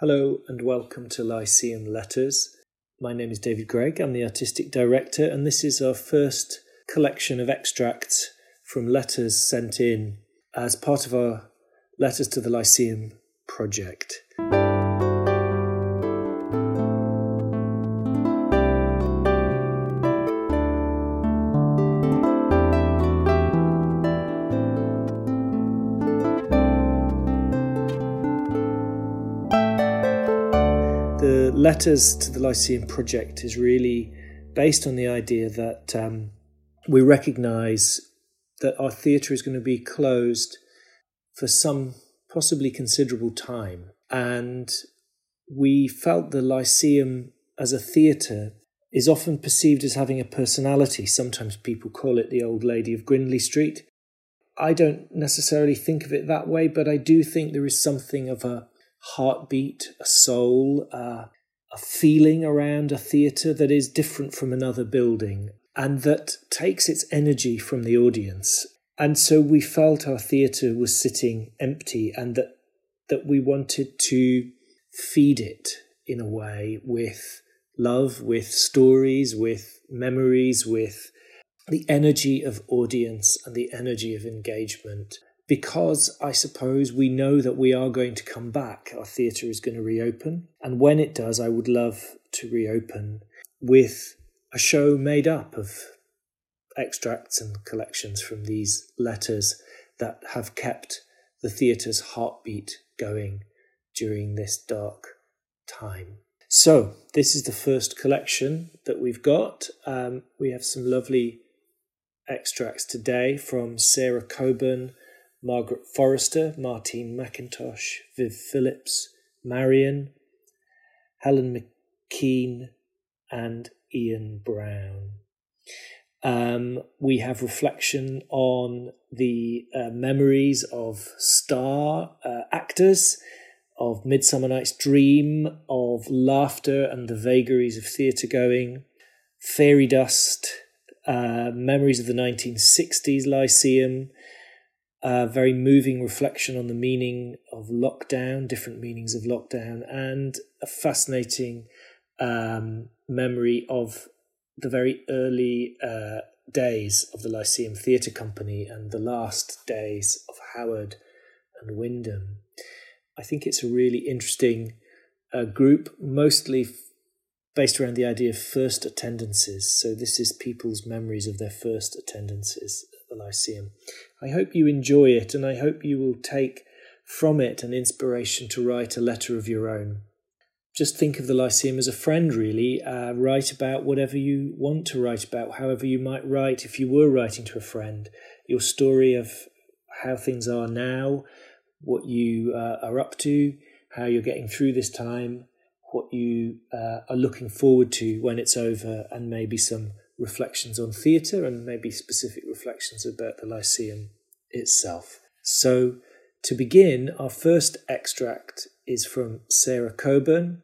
Hello and welcome to Lyceum Letters. My name is David Greig, I'm the artistic director, and this is our first collection of extracts from letters sent in as part of our Letters to the Lyceum project. Letters to the Lyceum project is really based on the idea that um, we recognise that our theatre is going to be closed for some possibly considerable time. And we felt the Lyceum as a theatre is often perceived as having a personality. Sometimes people call it the Old Lady of Grindlay Street. I don't necessarily think of it that way, but I do think there is something of a heartbeat, a soul, uh, a feeling around a theatre that is different from another building and that takes its energy from the audience. And so we felt our theatre was sitting empty and that, that we wanted to feed it in a way with love, with stories, with memories, with the energy of audience and the energy of engagement because I suppose we know that we are going to come back. Our theatre is going to reopen. And when it does, I would love to reopen with a show made up of extracts and collections from these letters that have kept the theatre's heartbeat going during this dark time. So, this is the first collection that we've got. Um, we have some lovely extracts today from Sarah Coburn Margaret Forrester, Martine McIntosh, Viv Phillips, Marion, Helen McKean, and Ian Brown. Um, we have reflection on the uh, memories of star uh, actors, of Midsummer Night's Dream, of laughter and the vagaries of theatre going, fairy dust, uh, memories of the 1960s Lyceum, a very moving reflection on the meaning of lockdown, different meanings of lockdown, and a fascinating um, memory of the very early uh, days of the Lyceum Theatre Company and the last days of Howard and Wyndham. I think it's a really interesting uh, group, mostly f- based around the idea of first attendances. So, this is people's memories of their first attendances the Lyceum. I hope you enjoy it and I hope you will take from it an inspiration to write a letter of your own. Just think of the Lyceum as a friend, really. Uh, write about whatever you want to write about, however you might write if you were writing to a friend. Your story of how things are now, what you uh, are up to, how you're getting through this time, what you uh, are looking forward to when it's over, and maybe some reflections on theatre and maybe specific reflections about the Lyceum itself. So, to begin, our first extract is from Sarah Coburn.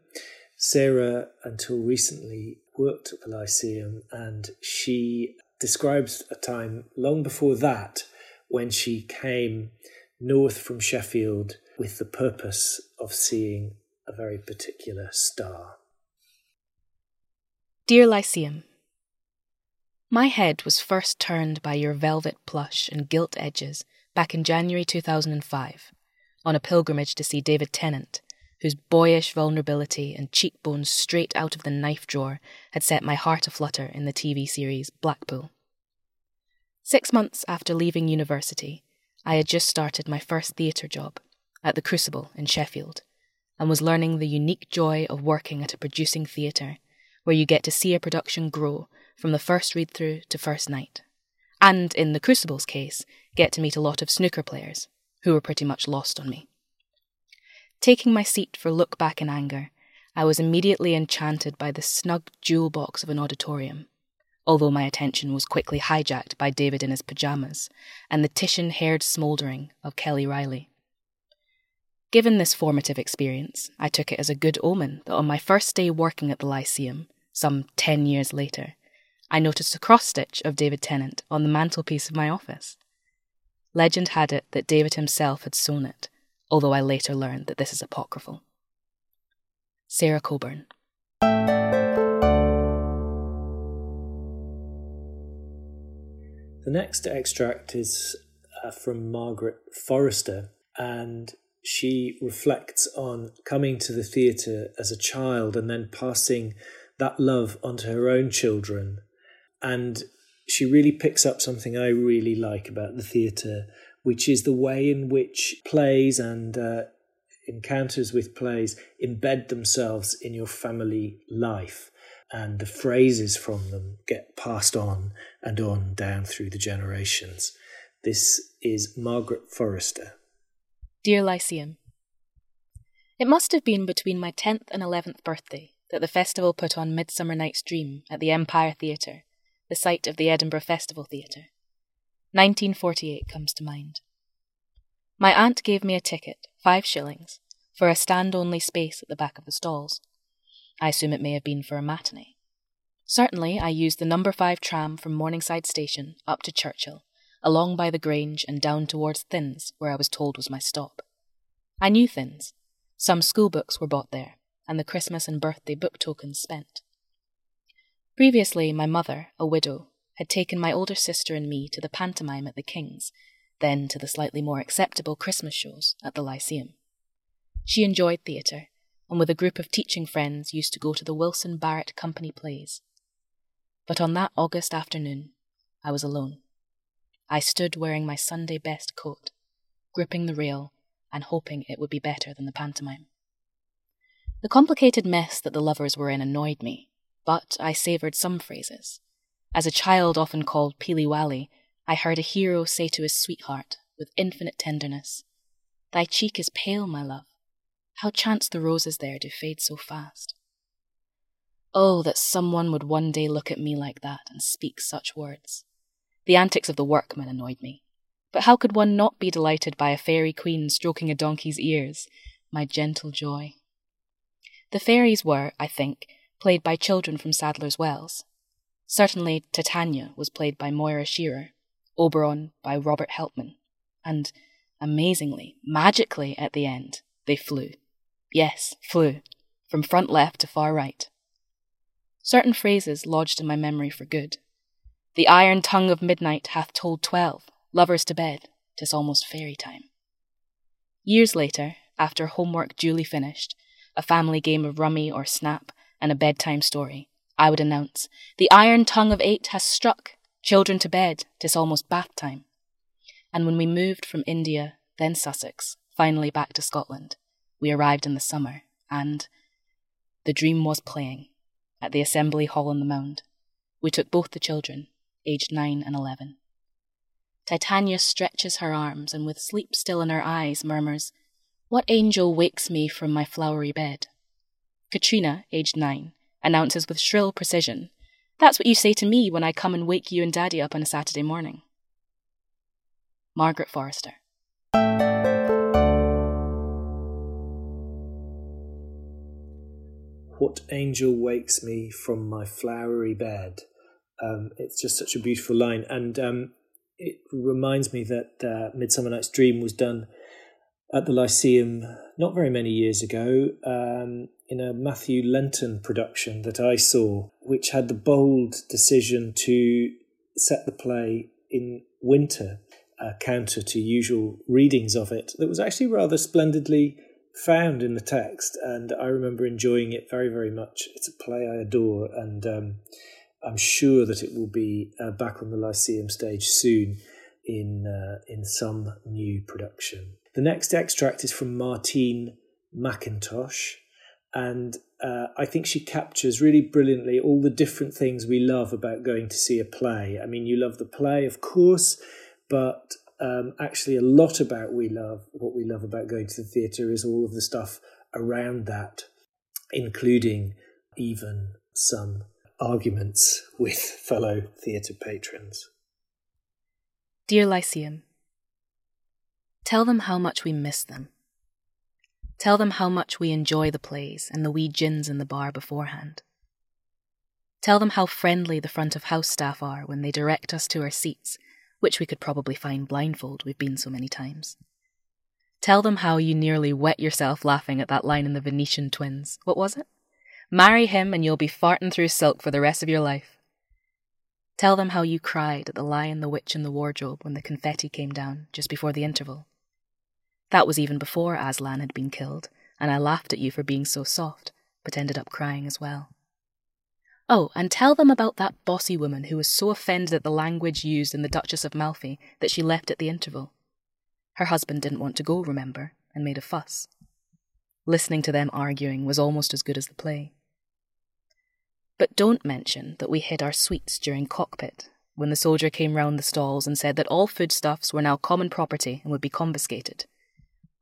Sarah, until recently, worked at the Lyceum and she describes a time long before that when she came north from Sheffield with the purpose of seeing a very particular star. Dear Lyceum, my head was first turned by your velvet plush and gilt edges back in January 2005 on a pilgrimage to see David Tennant, whose boyish vulnerability and cheekbones straight out of the knife drawer had set my heart aflutter in the TV series Blackpool. Six months after leaving university, I had just started my first theatre job at the Crucible in Sheffield and was learning the unique joy of working at a producing theatre where you get to see a production grow from the first read through to first night. And in the Crucible's case, get to meet a lot of snooker players, who were pretty much lost on me. Taking my seat for Look Back in Anger, I was immediately enchanted by the snug jewel box of an auditorium, although my attention was quickly hijacked by David in his pyjamas and the Titian haired smouldering of Kelly Reilly. Given this formative experience, I took it as a good omen that on my first day working at the Lyceum, some ten years later, I noticed a cross stitch of David Tennant on the mantelpiece of my office. Legend had it that David himself had sewn it, although I later learned that this is apocryphal. Sarah Coburn. The next extract is uh, from Margaret Forrester, and she reflects on coming to the theatre as a child and then passing that love onto her own children. And she really picks up something I really like about the theatre, which is the way in which plays and uh, encounters with plays embed themselves in your family life and the phrases from them get passed on and on down through the generations. This is Margaret Forrester. Dear Lyceum, It must have been between my 10th and 11th birthday that the festival put on Midsummer Night's Dream at the Empire Theatre, the site of the Edinburgh Festival Theatre. 1948 comes to mind. My aunt gave me a ticket, five shillings, for a stand only space at the back of the stalls. I assume it may have been for a matinee. Certainly, I used the number five tram from Morningside Station up to Churchill, along by the Grange and down towards Thins, where I was told was my stop. I knew Thins. Some school books were bought there, and the Christmas and birthday book tokens spent. Previously, my mother, a widow, had taken my older sister and me to the pantomime at the King's, then to the slightly more acceptable Christmas shows at the Lyceum. She enjoyed theatre, and with a group of teaching friends used to go to the Wilson Barrett Company plays. But on that August afternoon, I was alone. I stood wearing my Sunday best coat, gripping the rail and hoping it would be better than the pantomime. The complicated mess that the lovers were in annoyed me, but I savoured some phrases. As a child often called Peely Wally, I heard a hero say to his sweetheart, with infinite tenderness, Thy cheek is pale, my love. How chance the roses there do fade so fast? Oh, that someone would one day look at me like that and speak such words. The antics of the workmen annoyed me. But how could one not be delighted by a fairy queen stroking a donkey's ears? My gentle joy. The fairies were, I think, played by children from Sadler's Wells. Certainly, Titania was played by Moira Shearer, Oberon by Robert Helpmann, and, amazingly, magically at the end, they flew. Yes, flew, from front left to far right. Certain phrases lodged in my memory for good. The iron tongue of midnight hath told twelve, lovers to bed, tis almost fairy time. Years later, after homework duly finished, a family game of rummy or snap, and a bedtime story, I would announce, The iron tongue of eight has struck, children to bed, tis almost bath time. And when we moved from India, then Sussex, finally back to Scotland, we arrived in the summer, and the dream was playing at the assembly hall in the mound. We took both the children, aged nine and eleven. Titania stretches her arms and with sleep still in her eyes murmurs, What angel wakes me from my flowery bed? Katrina, aged nine, announces with shrill precision, That's what you say to me when I come and wake you and Daddy up on a Saturday morning. Margaret Forrester. What angel wakes me from my flowery bed? Um, it's just such a beautiful line, and um, it reminds me that uh, Midsummer Night's Dream was done at the Lyceum not very many years ago um, in a Matthew Lenton production that I saw, which had the bold decision to set the play in winter, counter to usual readings of it. That was actually rather splendidly found in the text, and I remember enjoying it very, very much. It's a play I adore, and um, I'm sure that it will be uh, back on the Lyceum stage soon in uh, in some new production. The next extract is from Martine McIntosh, and uh, I think she captures really brilliantly all the different things we love about going to see a play. I mean, you love the play, of course, but um, actually, a lot about we love what we love about going to the theatre is all of the stuff around that, including even some arguments with fellow theatre patrons. Dear Lyceum, tell them how much we miss them. Tell them how much we enjoy the plays and the wee gins in the bar beforehand. Tell them how friendly the front of house staff are when they direct us to our seats which we could probably find blindfold, we've been so many times. Tell them how you nearly wet yourself laughing at that line in the Venetian Twins. What was it? Marry him and you'll be farting through silk for the rest of your life. Tell them how you cried at the Lion, the Witch, and the Wardrobe when the confetti came down just before the interval. That was even before Aslan had been killed, and I laughed at you for being so soft, but ended up crying as well. Oh, and tell them about that bossy woman who was so offended at the language used in The Duchess of Malfi that she left at the interval. Her husband didn't want to go, remember, and made a fuss. Listening to them arguing was almost as good as the play. But don't mention that we hid our sweets during cockpit when the soldier came round the stalls and said that all foodstuffs were now common property and would be confiscated.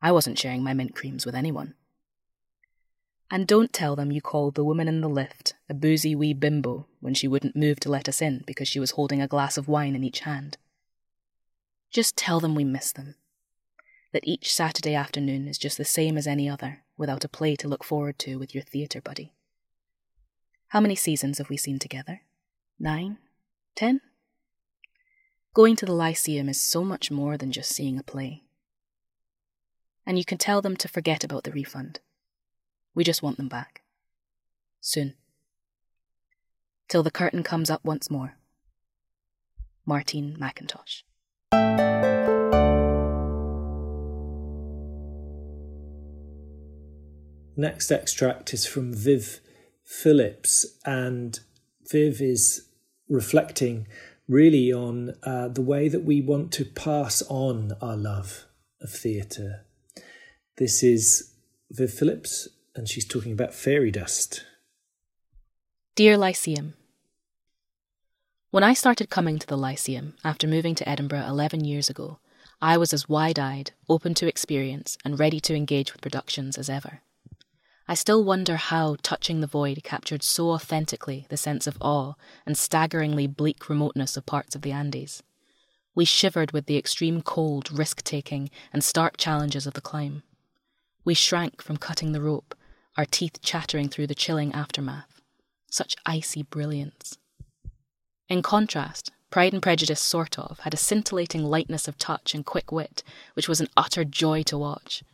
I wasn't sharing my mint creams with anyone. And don't tell them you called the woman in the lift a boozy wee bimbo when she wouldn't move to let us in because she was holding a glass of wine in each hand. Just tell them we miss them. That each Saturday afternoon is just the same as any other, without a play to look forward to with your theatre buddy. How many seasons have we seen together? Nine? Ten? Going to the Lyceum is so much more than just seeing a play. And you can tell them to forget about the refund. We just want them back. Soon. Till the curtain comes up once more. Martine McIntosh. Next extract is from Viv Phillips, and Viv is reflecting really on uh, the way that we want to pass on our love of theatre. This is Viv Phillips and she's talking about fairy dust. Dear Lyceum, When I started coming to the Lyceum after moving to Edinburgh 11 years ago, I was as wide eyed, open to experience, and ready to engage with productions as ever. I still wonder how Touching the Void captured so authentically the sense of awe and staggeringly bleak remoteness of parts of the Andes. We shivered with the extreme cold, risk taking, and stark challenges of the climb. We shrank from cutting the rope our teeth chattering through the chilling aftermath. Such icy brilliance. In contrast, Pride and Prejudice, sort of, had a scintillating lightness of touch and quick wit, which was an utter joy to watch.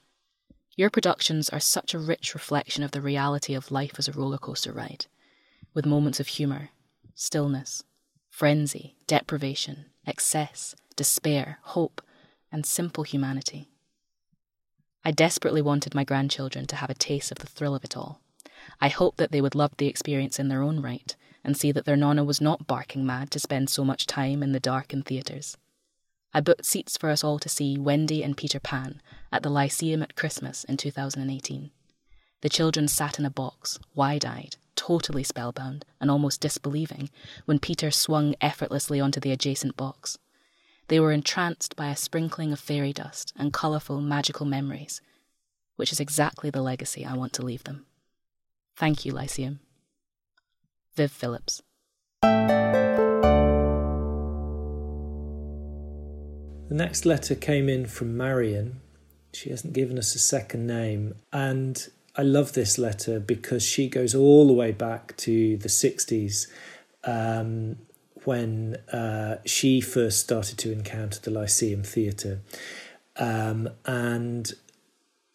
Your productions are such a rich reflection of the reality of life as a roller coaster ride, with moments of humour, stillness, frenzy, deprivation, excess, despair, hope, and simple humanity. I desperately wanted my grandchildren to have a taste of the thrill of it all. I hoped that they would love the experience in their own right and see that their nonna was not barking mad to spend so much time in the darkened theatres. I booked seats for us all to see Wendy and Peter Pan at the Lyceum at Christmas in 2018. The children sat in a box, wide eyed, totally spellbound, and almost disbelieving when Peter swung effortlessly onto the adjacent box. They were entranced by a sprinkling of fairy dust and colourful magical memories, which is exactly the legacy I want to leave them. Thank you, Lyceum. Viv Phillips. The next letter came in from Marion. She hasn't given us a second name. And I love this letter because she goes all the way back to the 60s um, when uh, she first started to encounter the Lyceum Theatre. Um, and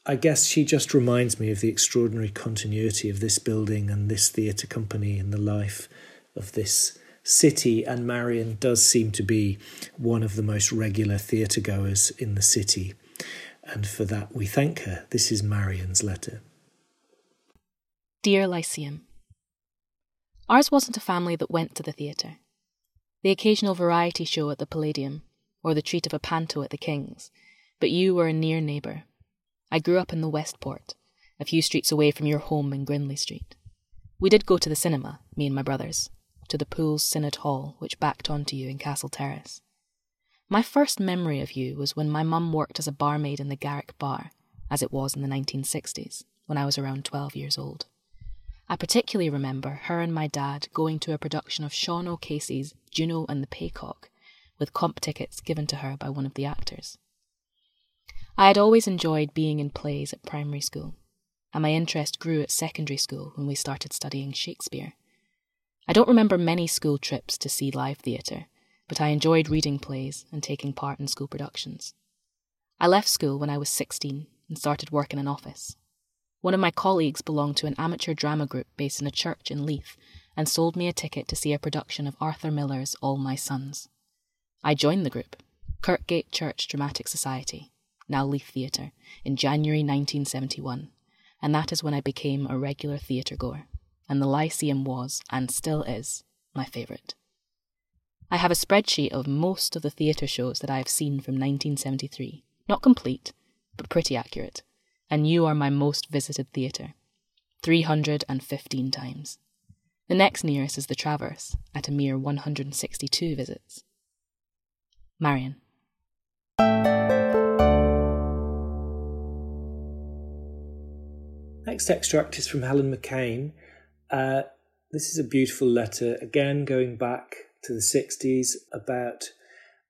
I guess she just reminds me of the extraordinary continuity of this building and this theatre company and the life of this city. And Marion does seem to be one of the most regular theatre goers in the city. And for that, we thank her. This is Marion's letter. Dear Lyceum, Ours wasn't a family that went to the theatre the occasional variety show at the Palladium, or the treat of a panto at the King's, but you were a near neighbour. I grew up in the Westport, a few streets away from your home in Grindlay Street. We did go to the cinema, me and my brothers, to the Poole's Synod Hall, which backed onto you in Castle Terrace. My first memory of you was when my mum worked as a barmaid in the Garrick Bar, as it was in the 1960s, when I was around 12 years old. I particularly remember her and my dad going to a production of Sean O'Casey's Juno and the Paycock, with comp tickets given to her by one of the actors. I had always enjoyed being in plays at primary school, and my interest grew at secondary school when we started studying Shakespeare. I don't remember many school trips to see live theatre, but I enjoyed reading plays and taking part in school productions. I left school when I was 16 and started work in an office. One of my colleagues belonged to an amateur drama group based in a church in Leith and sold me a ticket to see a production of Arthur Miller's All My Sons. I joined the group, Kirkgate Church Dramatic Society, now Leith Theatre, in January 1971, and that is when I became a regular theatre goer, and the Lyceum was, and still is, my favourite. I have a spreadsheet of most of the theatre shows that I have seen from 1973. Not complete, but pretty accurate. And you are my most visited theatre 315 times. The next nearest is the Traverse, at a mere 162 visits. Marion. Next extract is from Helen McCain. Uh, this is a beautiful letter, again going back to the 60s, about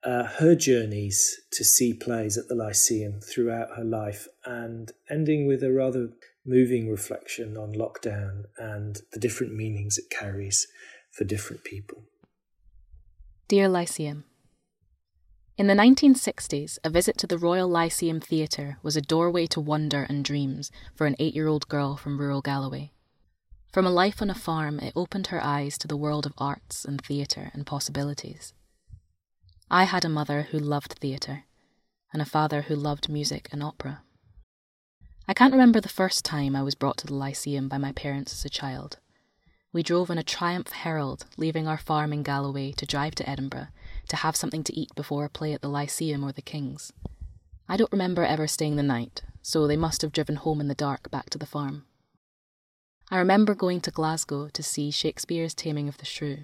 uh, her journeys to see plays at the Lyceum throughout her life, and ending with a rather moving reflection on lockdown and the different meanings it carries for different people. Dear Lyceum, in the 1960s, a visit to the Royal Lyceum Theatre was a doorway to wonder and dreams for an eight year old girl from rural Galloway. From a life on a farm, it opened her eyes to the world of arts and theatre and possibilities. I had a mother who loved theatre, and a father who loved music and opera. I can't remember the first time I was brought to the Lyceum by my parents as a child. We drove in a Triumph Herald, leaving our farm in Galloway to drive to Edinburgh to have something to eat before a play at the Lyceum or the King's. I don't remember ever staying the night, so they must have driven home in the dark back to the farm. I remember going to Glasgow to see Shakespeare's Taming of the Shrew.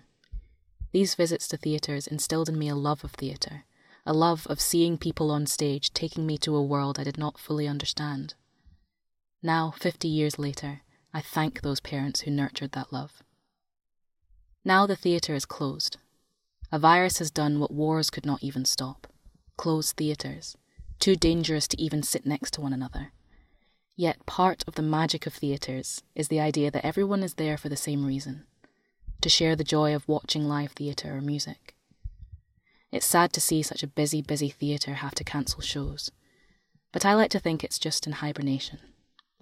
These visits to theatres instilled in me a love of theatre, a love of seeing people on stage taking me to a world I did not fully understand. Now, fifty years later, I thank those parents who nurtured that love. Now the theatre is closed. A virus has done what wars could not even stop closed theatres, too dangerous to even sit next to one another. Yet part of the magic of theatres is the idea that everyone is there for the same reason to share the joy of watching live theatre or music. It's sad to see such a busy, busy theatre have to cancel shows, but I like to think it's just in hibernation,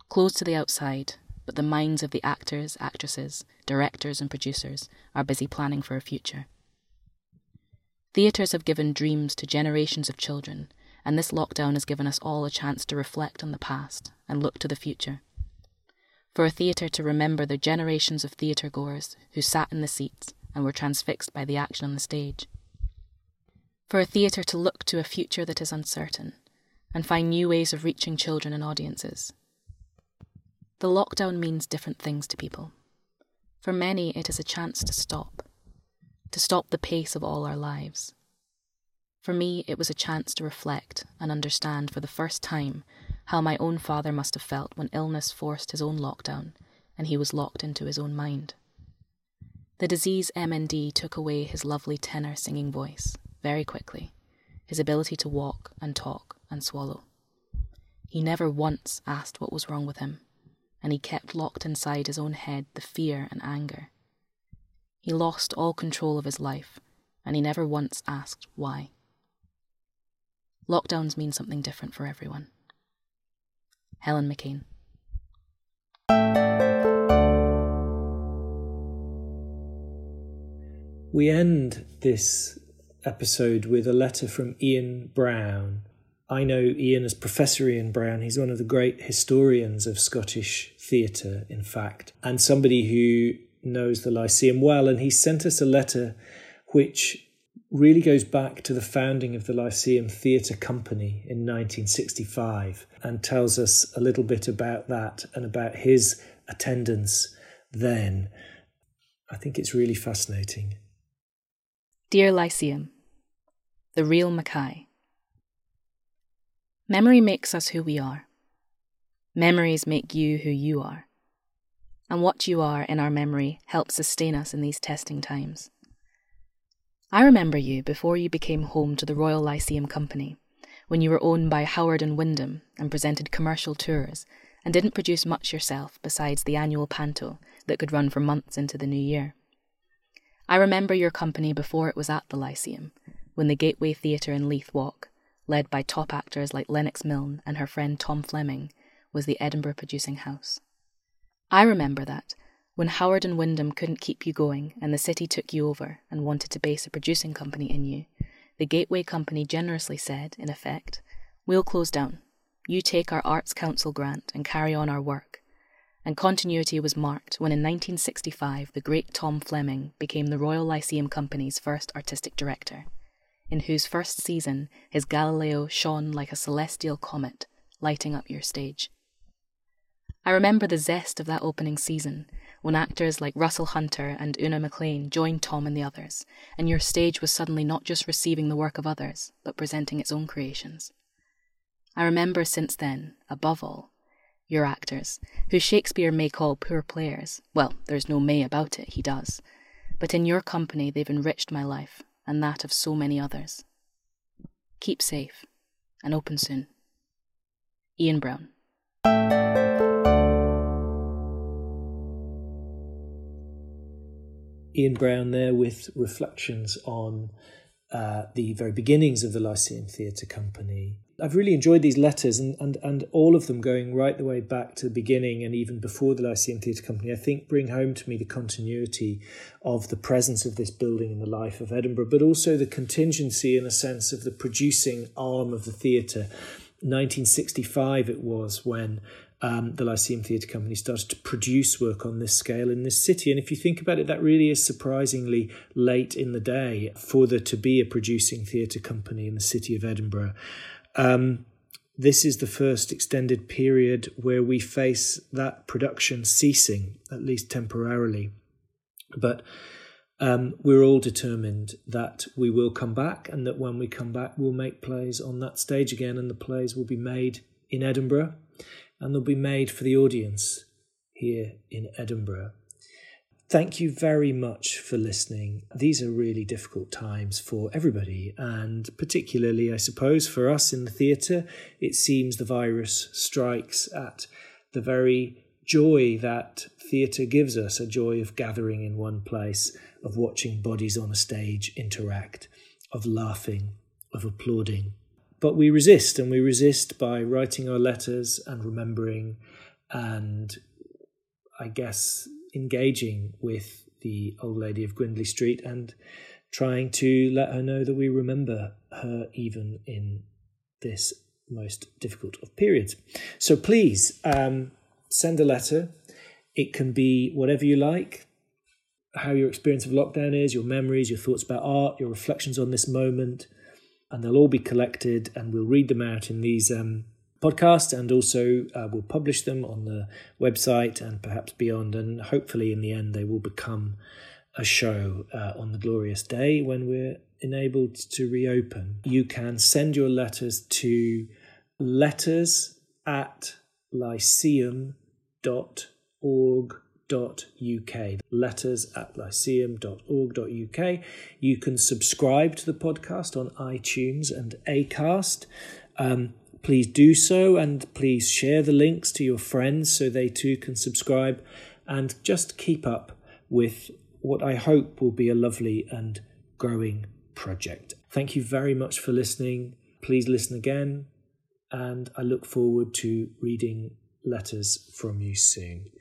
closed to the outside, but the minds of the actors, actresses, directors, and producers are busy planning for a future. Theatres have given dreams to generations of children, and this lockdown has given us all a chance to reflect on the past and look to the future. For a theatre to remember the generations of theatre goers who sat in the seats and were transfixed by the action on the stage. For a theatre to look to a future that is uncertain and find new ways of reaching children and audiences. The lockdown means different things to people. For many, it is a chance to stop to stop the pace of all our lives. For me, it was a chance to reflect and understand for the first time how my own father must have felt when illness forced his own lockdown and he was locked into his own mind. The disease MND took away his lovely tenor singing voice very quickly, his ability to walk and talk and swallow. He never once asked what was wrong with him, and he kept locked inside his own head the fear and anger he lost all control of his life, and he never once asked why. Lockdowns mean something different for everyone. Helen McCain. We end this episode with a letter from Ian Brown. I know Ian as Professor Ian Brown. He's one of the great historians of Scottish theatre, in fact, and somebody who knows the Lyceum well, and he sent us a letter which really goes back to the founding of the Lyceum Theatre Company in 1965 and tells us a little bit about that and about his attendance then. I think it's really fascinating. Dear Lyceum, the real Mackay. Memory makes us who we are. Memories make you who you are and what you are in our memory helps sustain us in these testing times. I remember you before you became home to the Royal Lyceum Company, when you were owned by Howard and Wyndham and presented commercial tours and didn't produce much yourself besides the annual panto that could run for months into the new year. I remember your company before it was at the Lyceum, when the Gateway Theatre in Leith Walk, led by top actors like Lennox Milne and her friend Tom Fleming, was the Edinburgh Producing House. I remember that, when Howard and Wyndham couldn't keep you going and the city took you over and wanted to base a producing company in you, the Gateway Company generously said, in effect, We'll close down. You take our Arts Council grant and carry on our work. And continuity was marked when in 1965 the great Tom Fleming became the Royal Lyceum Company's first artistic director, in whose first season his Galileo shone like a celestial comet, lighting up your stage. I remember the zest of that opening season, when actors like Russell Hunter and Una McLean joined Tom and the others, and your stage was suddenly not just receiving the work of others, but presenting its own creations. I remember since then, above all, your actors, who Shakespeare may call poor players. Well, there's no may about it, he does. But in your company, they've enriched my life, and that of so many others. Keep safe, and open soon. Ian Brown. Ian Brown there with reflections on uh, the very beginnings of the Lyceum Theatre Company. I've really enjoyed these letters and, and, and all of them going right the way back to the beginning and even before the Lyceum Theatre Company, I think bring home to me the continuity of the presence of this building in the life of Edinburgh, but also the contingency in a sense of the producing arm of the theatre. 1965 it was when um, the Lyceum Theatre Company started to produce work on this scale in this city. And if you think about it, that really is surprisingly late in the day for there to be a producing theatre company in the city of Edinburgh. Um, this is the first extended period where we face that production ceasing, at least temporarily. But um, we're all determined that we will come back, and that when we come back, we'll make plays on that stage again, and the plays will be made in Edinburgh and they'll be made for the audience here in Edinburgh. Thank you very much for listening. These are really difficult times for everybody, and particularly, I suppose, for us in the theatre. It seems the virus strikes at the very joy that theatre gives us a joy of gathering in one place, of watching bodies on a stage interact, of laughing, of applauding. But we resist, and we resist by writing our letters and remembering and I guess engaging with the old lady of Grindlay Street and trying to let her know that we remember her even in this most difficult of periods. So please um, send a letter. It can be whatever you like, how your experience of lockdown is, your memories, your thoughts about art, your reflections on this moment, and they'll all be collected and we'll read them out in these um, podcasts and also uh, we'll publish them on the website and perhaps beyond and hopefully in the end they will become a show uh, on the glorious day when we're enabled to reopen. You can send your letters to letters at lyceum.org lyceum.uk. Letters at lyceum.org.uk. You can subscribe to the podcast on iTunes and Acast. Um, please do so and please share the links to your friends so they too can subscribe and just keep up with what I hope will be a lovely and growing project. Thank you very much for listening. Please listen again, and I look forward to reading letters from you soon.